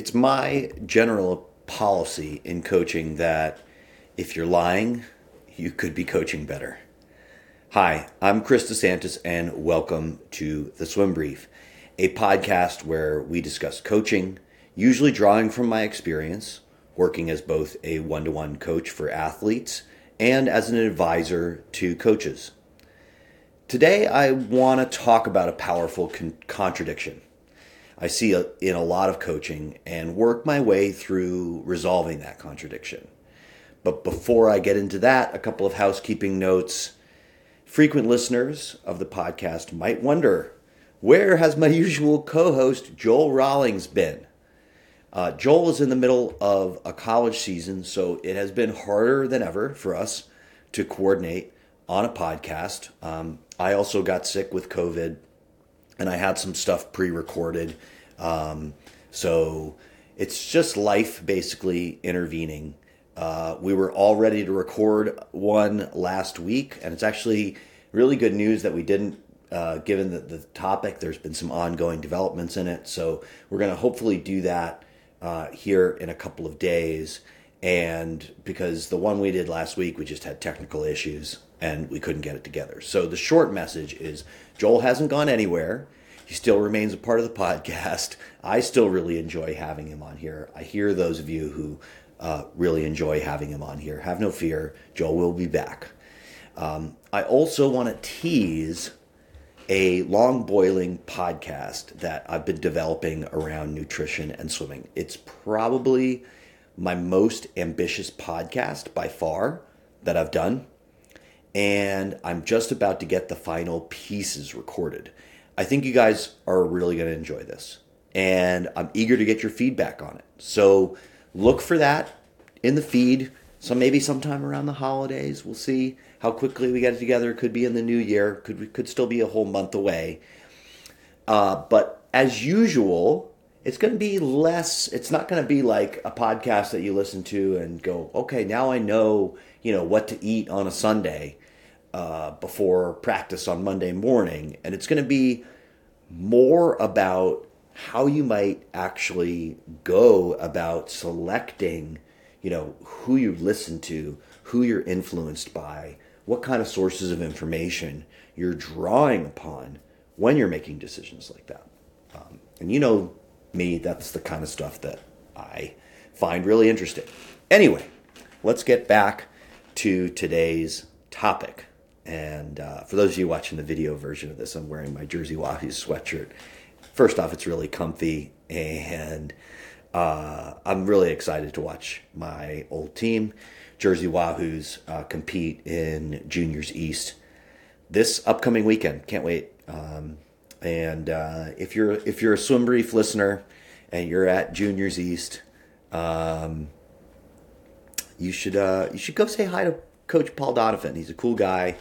It's my general policy in coaching that if you're lying, you could be coaching better. Hi, I'm Chris DeSantis, and welcome to The Swim Brief, a podcast where we discuss coaching, usually drawing from my experience working as both a one to one coach for athletes and as an advisor to coaches. Today, I want to talk about a powerful con- contradiction I see a, in a lot of coaching and work my way through resolving that contradiction. But before I get into that, a couple of housekeeping notes. Frequent listeners of the podcast might wonder where has my usual co host Joel Rawlings been? Uh, Joel is in the middle of a college season, so it has been harder than ever for us to coordinate on a podcast. Um, I also got sick with COVID and I had some stuff pre-recorded. Um, so it's just life basically intervening. Uh, we were all ready to record one last week, and it's actually really good news that we didn't. Uh, given the, the topic, there's been some ongoing developments in it, so we're going to hopefully do that uh, here in a couple of days. And because the one we did last week, we just had technical issues and we couldn't get it together. So the short message is Joel hasn't gone anywhere. He still remains a part of the podcast. I still really enjoy having him on here. I hear those of you who uh, really enjoy having him on here. Have no fear, Joel will be back. Um, I also want to tease a long boiling podcast that I've been developing around nutrition and swimming. It's probably my most ambitious podcast by far that I've done and I'm just about to get the final pieces recorded. I think you guys are really going to enjoy this, and I'm eager to get your feedback on it. So look for that in the feed. So maybe sometime around the holidays, we'll see how quickly we get it together. It could be in the new year. Could could still be a whole month away. Uh, but as usual, it's going to be less. It's not going to be like a podcast that you listen to and go, okay, now I know you know what to eat on a Sunday uh, before practice on Monday morning, and it's going to be more about how you might actually go about selecting, you know, who you listen to, who you're influenced by, what kind of sources of information you're drawing upon when you're making decisions like that. Um, and you know me, that's the kind of stuff that I find really interesting. Anyway, let's get back to today's topic. And uh, for those of you watching the video version of this, I'm wearing my Jersey Wahoos sweatshirt. First off, it's really comfy, and uh, I'm really excited to watch my old team, Jersey Wahoos, uh, compete in Juniors East this upcoming weekend. Can't wait. Um, and uh, if you're if you're a swim brief listener and you're at Juniors East, um, you should uh, you should go say hi to Coach Paul Donovan. He's a cool guy.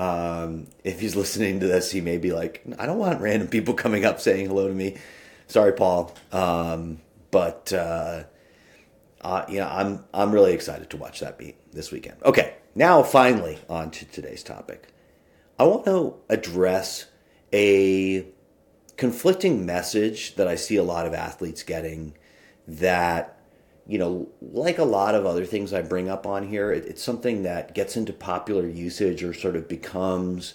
Um, if he's listening to this, he may be like, I don't want random people coming up saying hello to me. Sorry, Paul. Um, but uh, uh, you know, I'm I'm really excited to watch that beat this weekend. Okay, now finally on to today's topic. I want to address a conflicting message that I see a lot of athletes getting that you know, like a lot of other things I bring up on here, it, it's something that gets into popular usage or sort of becomes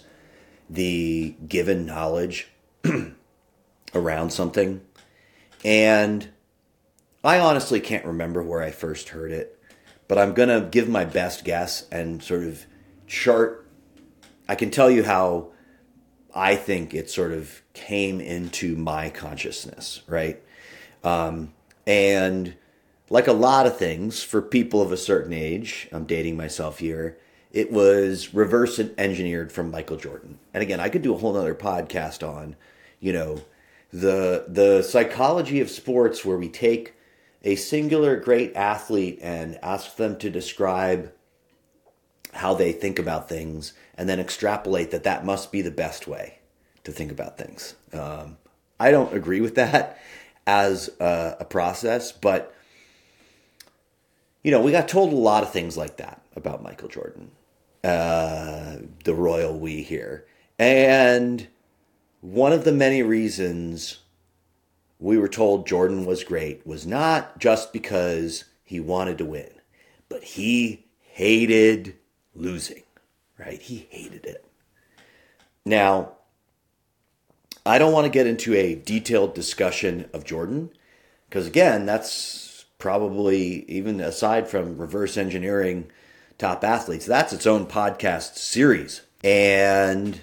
the given knowledge around something. And I honestly can't remember where I first heard it, but I'm going to give my best guess and sort of chart. I can tell you how I think it sort of came into my consciousness, right? Um, and like a lot of things for people of a certain age, I'm dating myself here, it was reverse engineered from Michael Jordan. And again, I could do a whole other podcast on, you know, the the psychology of sports where we take a singular great athlete and ask them to describe how they think about things and then extrapolate that that must be the best way to think about things. Um, I don't agree with that as a, a process, but you know, we got told a lot of things like that about Michael Jordan, uh, the royal we here. And one of the many reasons we were told Jordan was great was not just because he wanted to win, but he hated losing, right? He hated it. Now, I don't want to get into a detailed discussion of Jordan because, again, that's probably, even aside from reverse engineering top athletes, that's its own podcast series. And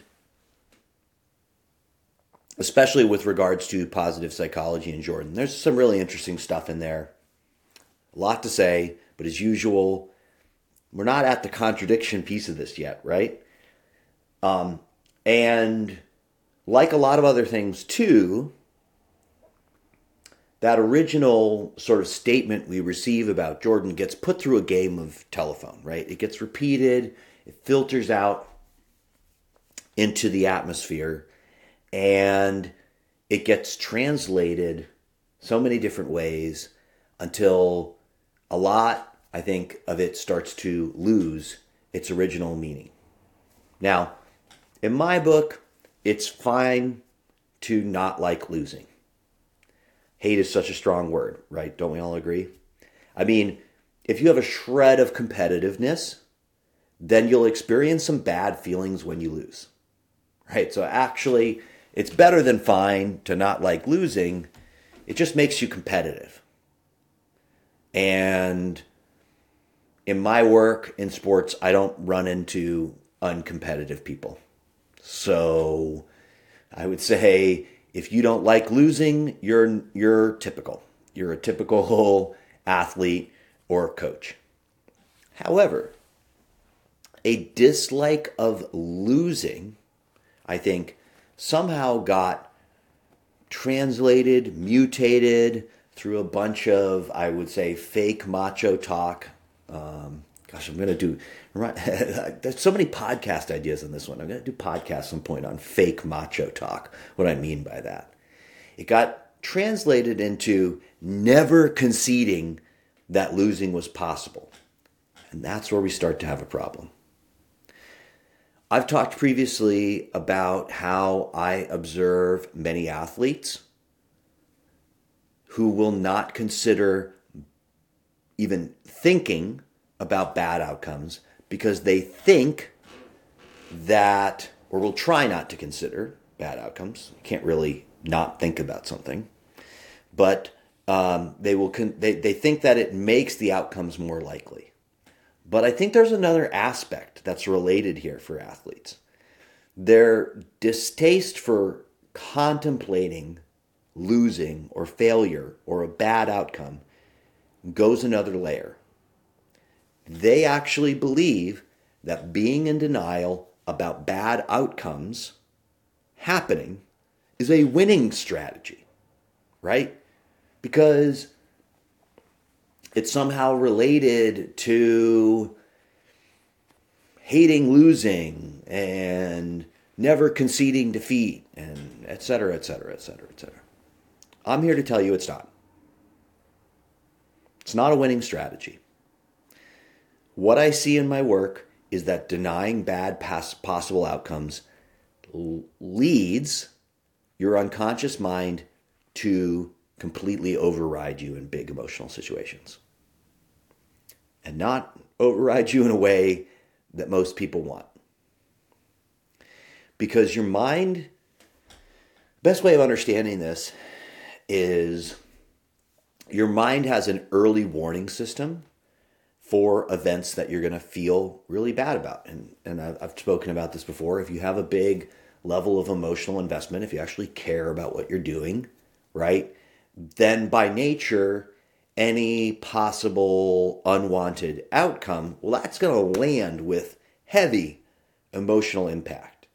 especially with regards to positive psychology in Jordan. There's some really interesting stuff in there. A lot to say, but as usual, we're not at the contradiction piece of this yet, right? Um, and like a lot of other things too, that original sort of statement we receive about Jordan gets put through a game of telephone, right? It gets repeated, it filters out into the atmosphere and it gets translated so many different ways until a lot, I think, of it starts to lose its original meaning. Now, in my book, it's fine to not like losing. Hate is such a strong word, right? Don't we all agree? I mean, if you have a shred of competitiveness, then you'll experience some bad feelings when you lose, right? So, actually, it's better than fine to not like losing. It just makes you competitive. And in my work in sports, I don't run into uncompetitive people. So I would say if you don't like losing, you're you're typical. You're a typical athlete or coach. However, a dislike of losing, I think, somehow got translated, mutated through a bunch of, I would say, fake macho talk. Um, gosh, I'm to do, there's so many podcast ideas on this one. I'm to do podcast some point on fake macho talk, what I mean by that. It got translated into never conceding that losing was possible. And that's where we start to have a problem. I've talked previously about how I observe many athletes who will not consider even thinking about bad outcomes because they think that, or will try not to consider bad outcomes. You can't really not think about something, but um, they will. Con- they they think that it makes the outcomes more likely. But I think there's another aspect that's related here for athletes. Their distaste for contemplating losing or failure or a bad outcome goes another layer. They actually believe that being in denial about bad outcomes happening is a winning strategy, right? Because it's somehow related to hating losing and never conceding defeat and et cetera, et cetera, et cetera, et cetera. I'm here to tell you it's not. It's not a winning strategy. What I see in my work is that denying bad possible outcomes leads your unconscious mind to completely override you in big emotional situations and not override you in a way that most people want. Because your mind, best way of understanding this is your mind has an early warning system for events that you're going to feel really bad about. And, and I've spoken about this before. If you have a big level of emotional investment, if you actually care about what you're doing, right, then by nature, any possible unwanted outcome, well, that's going to land with heavy emotional impact.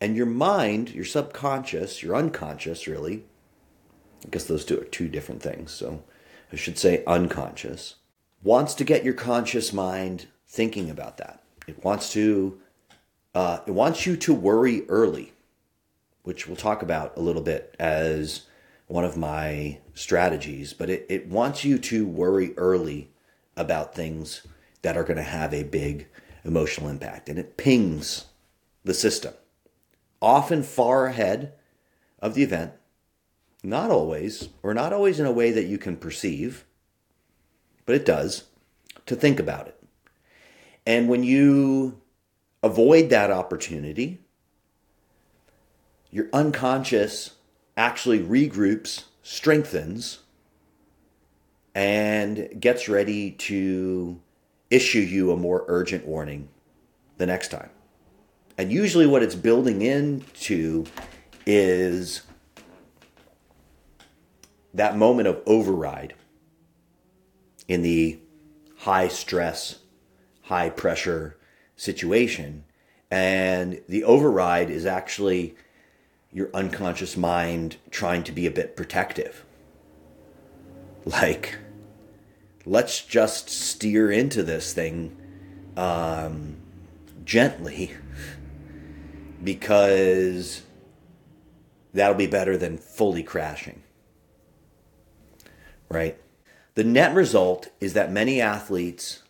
And your mind, your subconscious, your unconscious, really, I guess those two are two different things. So I should say unconscious, wants to get your conscious mind thinking about that. It wants to, uh, it wants you to worry early, which we'll talk about a little bit as one of my strategies, but it, it wants you to worry early about things that are going to have a big emotional impact. And it pings the system, often far ahead of the event, not always, or not always in a way that you can perceive, but it does, to think about it. And when you avoid that opportunity, your unconscious actually regroups, strengthens, and gets ready to issue you a more urgent warning the next time. And usually, what it's building into is that moment of override in the high stress, high pressure situation. And the override is actually your unconscious mind trying to be a bit protective. Like, let's just steer into this thing um, gently because that'll be better than fully crashing. Right? The net result is that many athletes,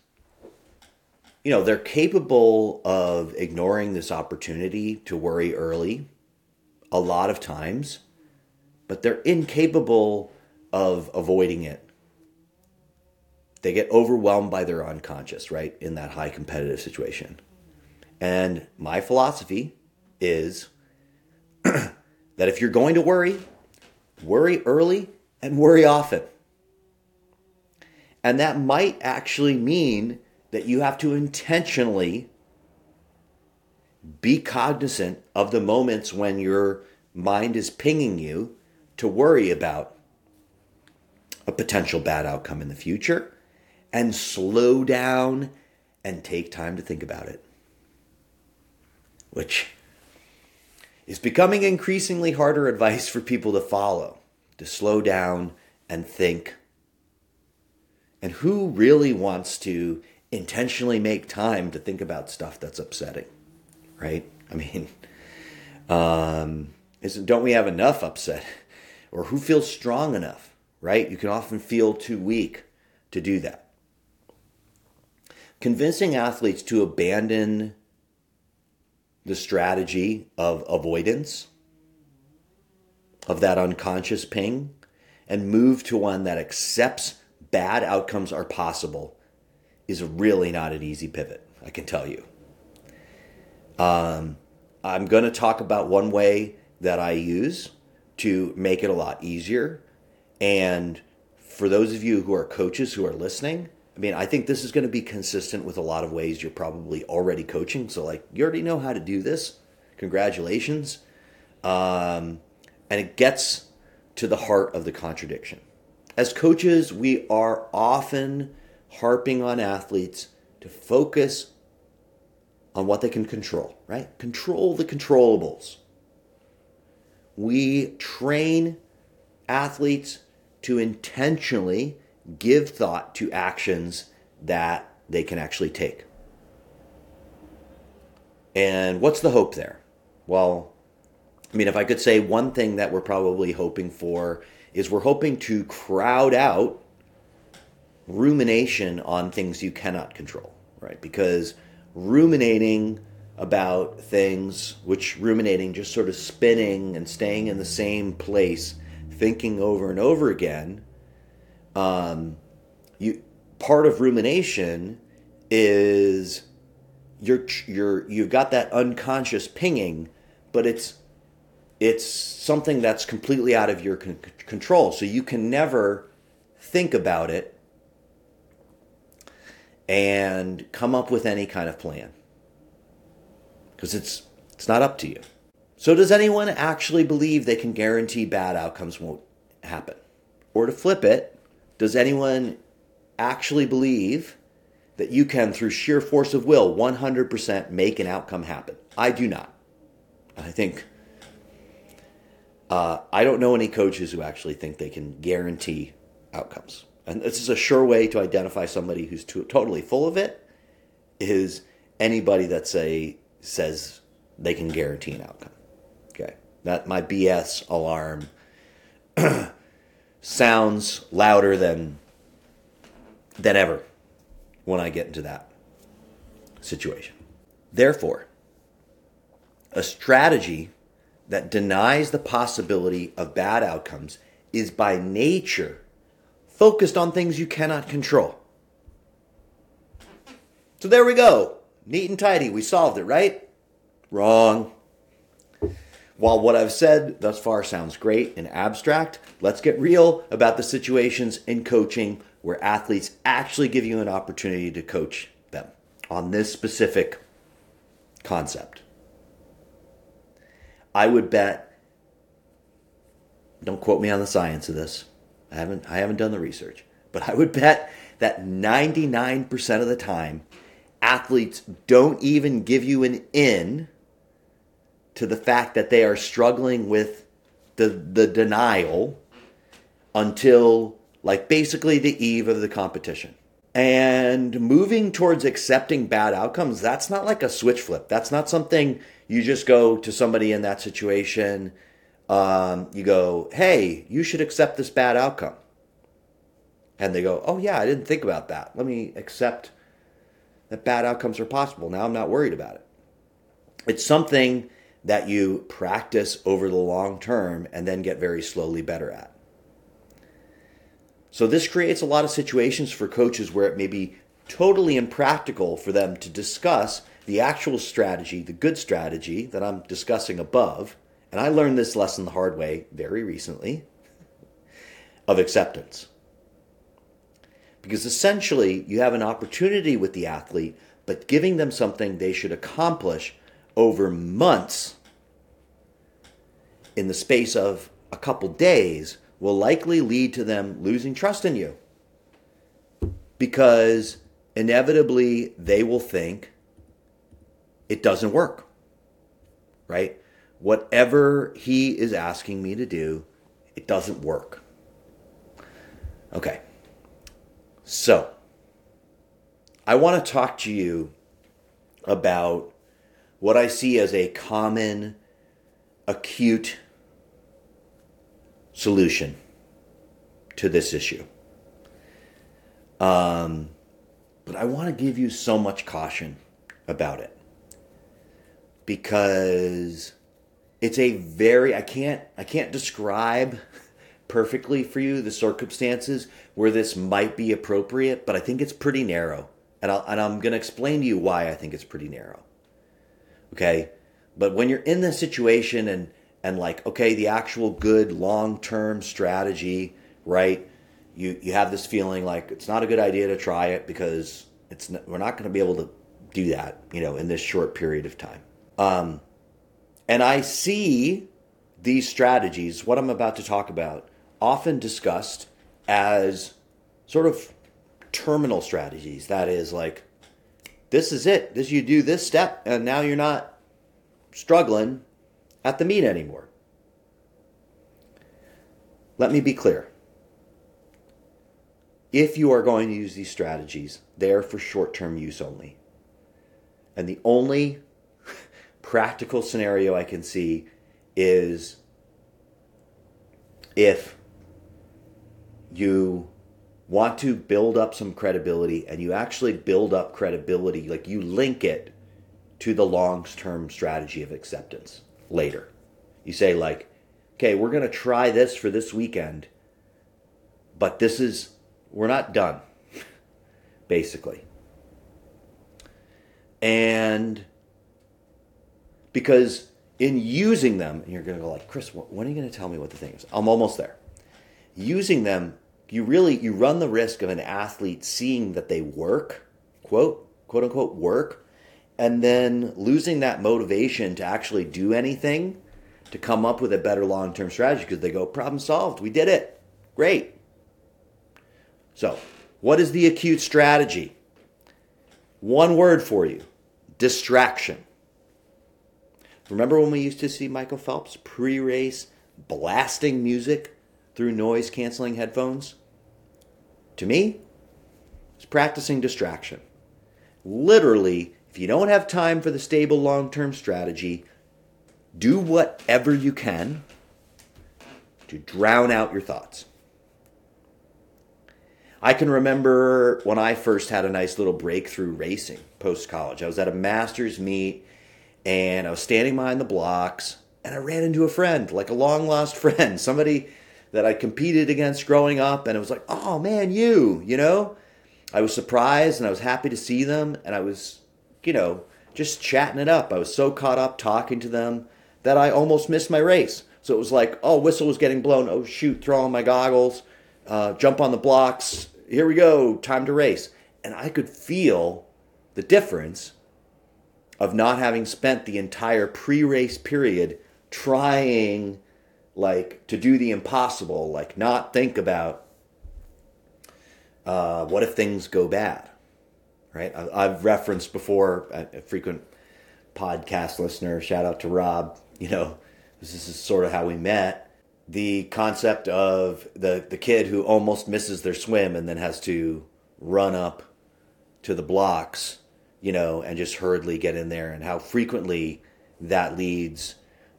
you know, they're capable of ignoring this opportunity to worry early a lot of times, but they're incapable of avoiding it. They get overwhelmed by their unconscious, right, in that high competitive situation. And my philosophy is that if you're going to worry, worry early and worry often. And that might actually mean that you have to intentionally be cognizant of the moments when your mind is pinging you to worry about a potential bad outcome in the future and slow down and take time to think about it. Which is becoming increasingly harder advice for people to follow, to slow down and think. And who really wants to intentionally make time to think about stuff that's upsetting? right? I mean, um, isn't don't we have enough upset, or who feels strong enough, right? You can often feel too weak to do that. Convincing athletes to abandon the strategy of avoidance of that unconscious ping and move to one that accepts bad outcomes are possible is really not an easy pivot, I can tell you. Um, I'm going to talk about one way that I use to make it a lot easier. And for those of you who are coaches who are listening, I mean, I think this is going to be consistent with a lot of ways you're probably already coaching. So, like, you already know how to do this. Congratulations. Um, and it gets to the heart of the contradiction. As coaches, we are often harping on athletes to focus on what they can control, right? Control the controllables. We train athletes to intentionally give thought to actions that they can actually take. And what's the hope there? Well, I mean, if I could say one thing that we're probably hoping for is we're hoping to crowd out rumination on things you cannot control, right? Because ruminating about things, which ruminating just sort of spinning and staying in the same place, thinking over and over again. Um, you part of rumination is you're you're you've got that unconscious pinging, but it's it's something that's completely out of your con- control. So you can never think about it and come up with any kind of plan because it's it's not up to you. So does anyone actually believe they can guarantee bad outcomes won't happen? Or to flip it, does anyone actually believe that you can through sheer force of will 100% make an outcome happen? I do not. I think uh, I don't know any coaches who actually think they can guarantee outcomes. And this is a sure way to identify somebody who's too, totally full of it is anybody that say says they can guarantee an outcome. Okay. That my bs alarm sounds louder than than ever when i get into that situation. Therefore a strategy that denies the possibility of bad outcomes is by nature focused on things you cannot control. So there we go. Neat and tidy. We solved it, right? Wrong. While what I've said thus far sounds great and abstract, let's get real about the situations in coaching where athletes actually give you an opportunity to coach them on this specific concept. I would bet don't quote me on the science of this. I haven't I haven't done the research, but I would bet that 99% of the time athletes don't even give you an in to the fact that they are struggling with the the denial until like basically the eve of the competition. And moving towards accepting bad outcomes, that's not like a switch flip. That's not something you just go to somebody in that situation. Um, you go, hey, you should accept this bad outcome. And they go, oh, yeah, I didn't think about that. Let me accept that bad outcomes are possible. Now I'm not worried about it. It's something that you practice over the long term and then get very slowly better at. So this creates a lot of situations for coaches where it may be totally impractical for them to discuss the actual strategy, the good strategy that I'm discussing above. And I learned this lesson the hard way very recently of acceptance. Because essentially, you have an opportunity with the athlete, but giving them something they should accomplish over months in the space of a couple days will likely lead to them losing trust in you. Because inevitably they will think it doesn't work, right? Whatever he is asking me to do, it doesn't work. Okay. So, I want to talk to you about what I see as a common acute solution to this issue. Um, but I want to give you so much caution about it because it's a very I can't I can't describe perfectly for you the circumstances where this might be appropriate, but I think it's pretty narrow. And, i and I'm going to explain to you why I think it's pretty narrow. Okay? But when you're in this situation and and like okay the actual good long-term strategy right you you have this feeling like it's not a good idea to try it because it's we're not going to be able to do that you know in this short period of time um, and i see these strategies what i'm about to talk about often discussed as sort of terminal strategies that is like this is it this you do this step and now you're not struggling at the meet anymore. Let me be clear. If you are going to use these strategies, they're for short term use only. And the only practical scenario I can see is if you want to build up some credibility and you actually build up credibility, like you link it to the long term strategy of acceptance later. You say, like, okay, we're going to try this for this weekend, but this is, we're not done, basically. And because in using them, and you're going to go like, Chris, when are you going to tell me what the thing is? I'm almost there. Using them, you really, you run the risk of an athlete seeing that they work, quote, quote unquote, work, and then losing that motivation to actually do anything to come up with a better long term strategy because they go, problem solved, we did it. Great. So, what is the acute strategy? One word for you distraction. Remember when we used to see Michael Phelps pre race blasting music through noise canceling headphones? To me, it's practicing distraction. Literally if you don't have time for the stable long term strategy, do whatever you can to drown out your thoughts. I can remember when I first had a nice little breakthrough racing post college. I was at a master's meet and I was standing behind the blocks and I ran into a friend, like a long lost friend, somebody that I competed against growing up, and it was like, oh man, you, you know? I was surprised and I was happy to see them, and I was, you know, just chatting it up. I was so caught up talking to them that I almost missed my race. So it was like, oh, whistle was getting blown. Oh, shoot, throw on my goggles, uh, jump on the blocks. Here we go, time to race. And I could feel the difference of not having spent the entire pre race period trying like to do the impossible, like not think about uh, what if things go bad, right? I, have referenced before a, a, frequent podcast listener. Shout out to Rob. You know, this is sort of how we met. The concept of the the kid who almost misses their swim and then has to run up to the blocks, you know, and just hurriedly get in there, and how frequently that leads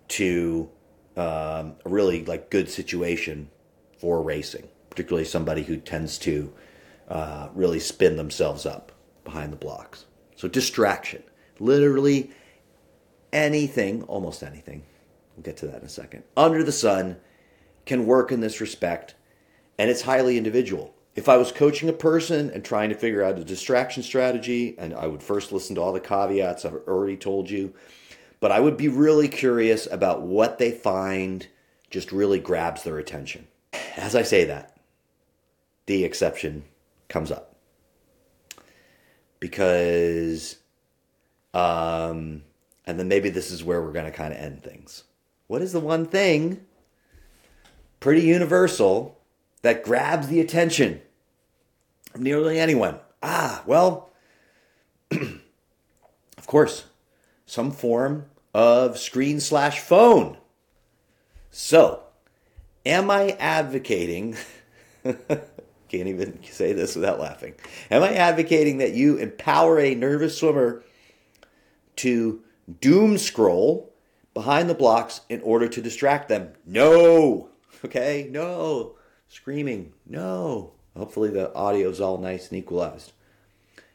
to um, a really like good situation for racing, particularly somebody who tends to uh, really spin themselves up behind the blocks. So distraction, literally anything, almost anything. We'll get to that in a second. Under the sun can work in this respect, and it's highly individual. If I was coaching a person and trying to figure out a distraction strategy, and I would first listen to all the caveats I've already told you, but I would be really curious about what they find just really grabs their attention. As I say that, the exception comes up. Because, um, and then maybe this is where we're going to kind of end things. What is the one thing, pretty universal, that grabs the attention of nearly anyone? Ah, well, of course, some form of screen slash phone. So, am I advocating? can't even say this without laughing. Am I advocating that you empower a nervous swimmer to doom scroll behind the blocks in order to distract them? No. Okay? No. Screaming. No. Hopefully the audio is all nice and equalized.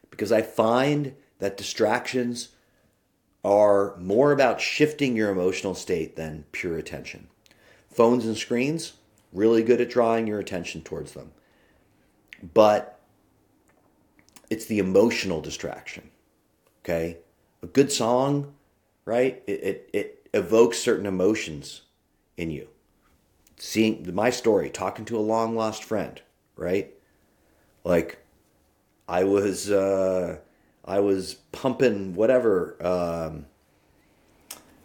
Because I find that distractions are more about shifting your emotional state than pure attention. Phones and screens, really good at drawing your attention towards them. But it's the emotional distraction. Okay? A good song, right? It, it, it evokes certain emotions in you. Seeing my story, talking to a long lost friend, right? Like, I was uh, I was pumping whatever. Um,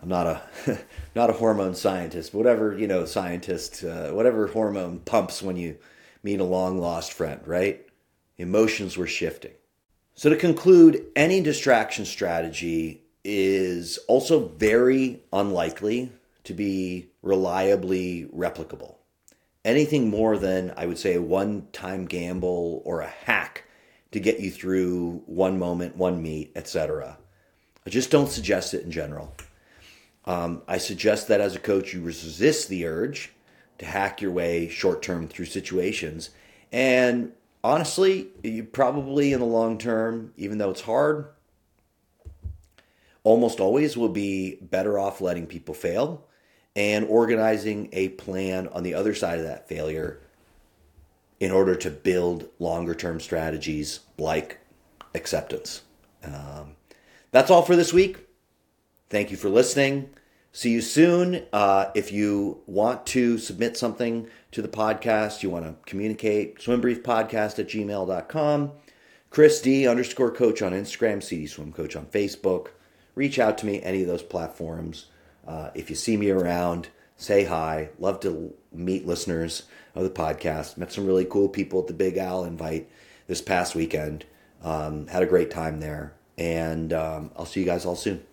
I'm not a not a hormone scientist, whatever you know, scientist, uh, whatever hormone pumps when you meet a long lost friend, right? Emotions were shifting. So to conclude, any distraction strategy is also very unlikely to be reliably replicable. Anything more than I would say a one-time gamble or a hack to get you through one moment, one meet, etc. I just don't suggest it in general. Um, I suggest that as a coach, you resist the urge to hack your way short term through situations. And honestly, you probably in the long term, even though it's hard, almost always will be better off letting people fail and organizing a plan on the other side of that failure in order to build longer term strategies like acceptance. Um, that's all for this week. Thank you for listening. See you soon. Uh, if you want to submit something to the podcast, you want to communicate, swimbriefpodcast at gmail.com. Chris D underscore coach on Instagram, CD Swim Coach on Facebook. Reach out to me, any of those platforms. Uh, if you see me around, say hi. Love to meet listeners of the podcast. Met some really cool people at the Big Al invite this past weekend. Um, had a great time there. And um, I'll see you guys all soon.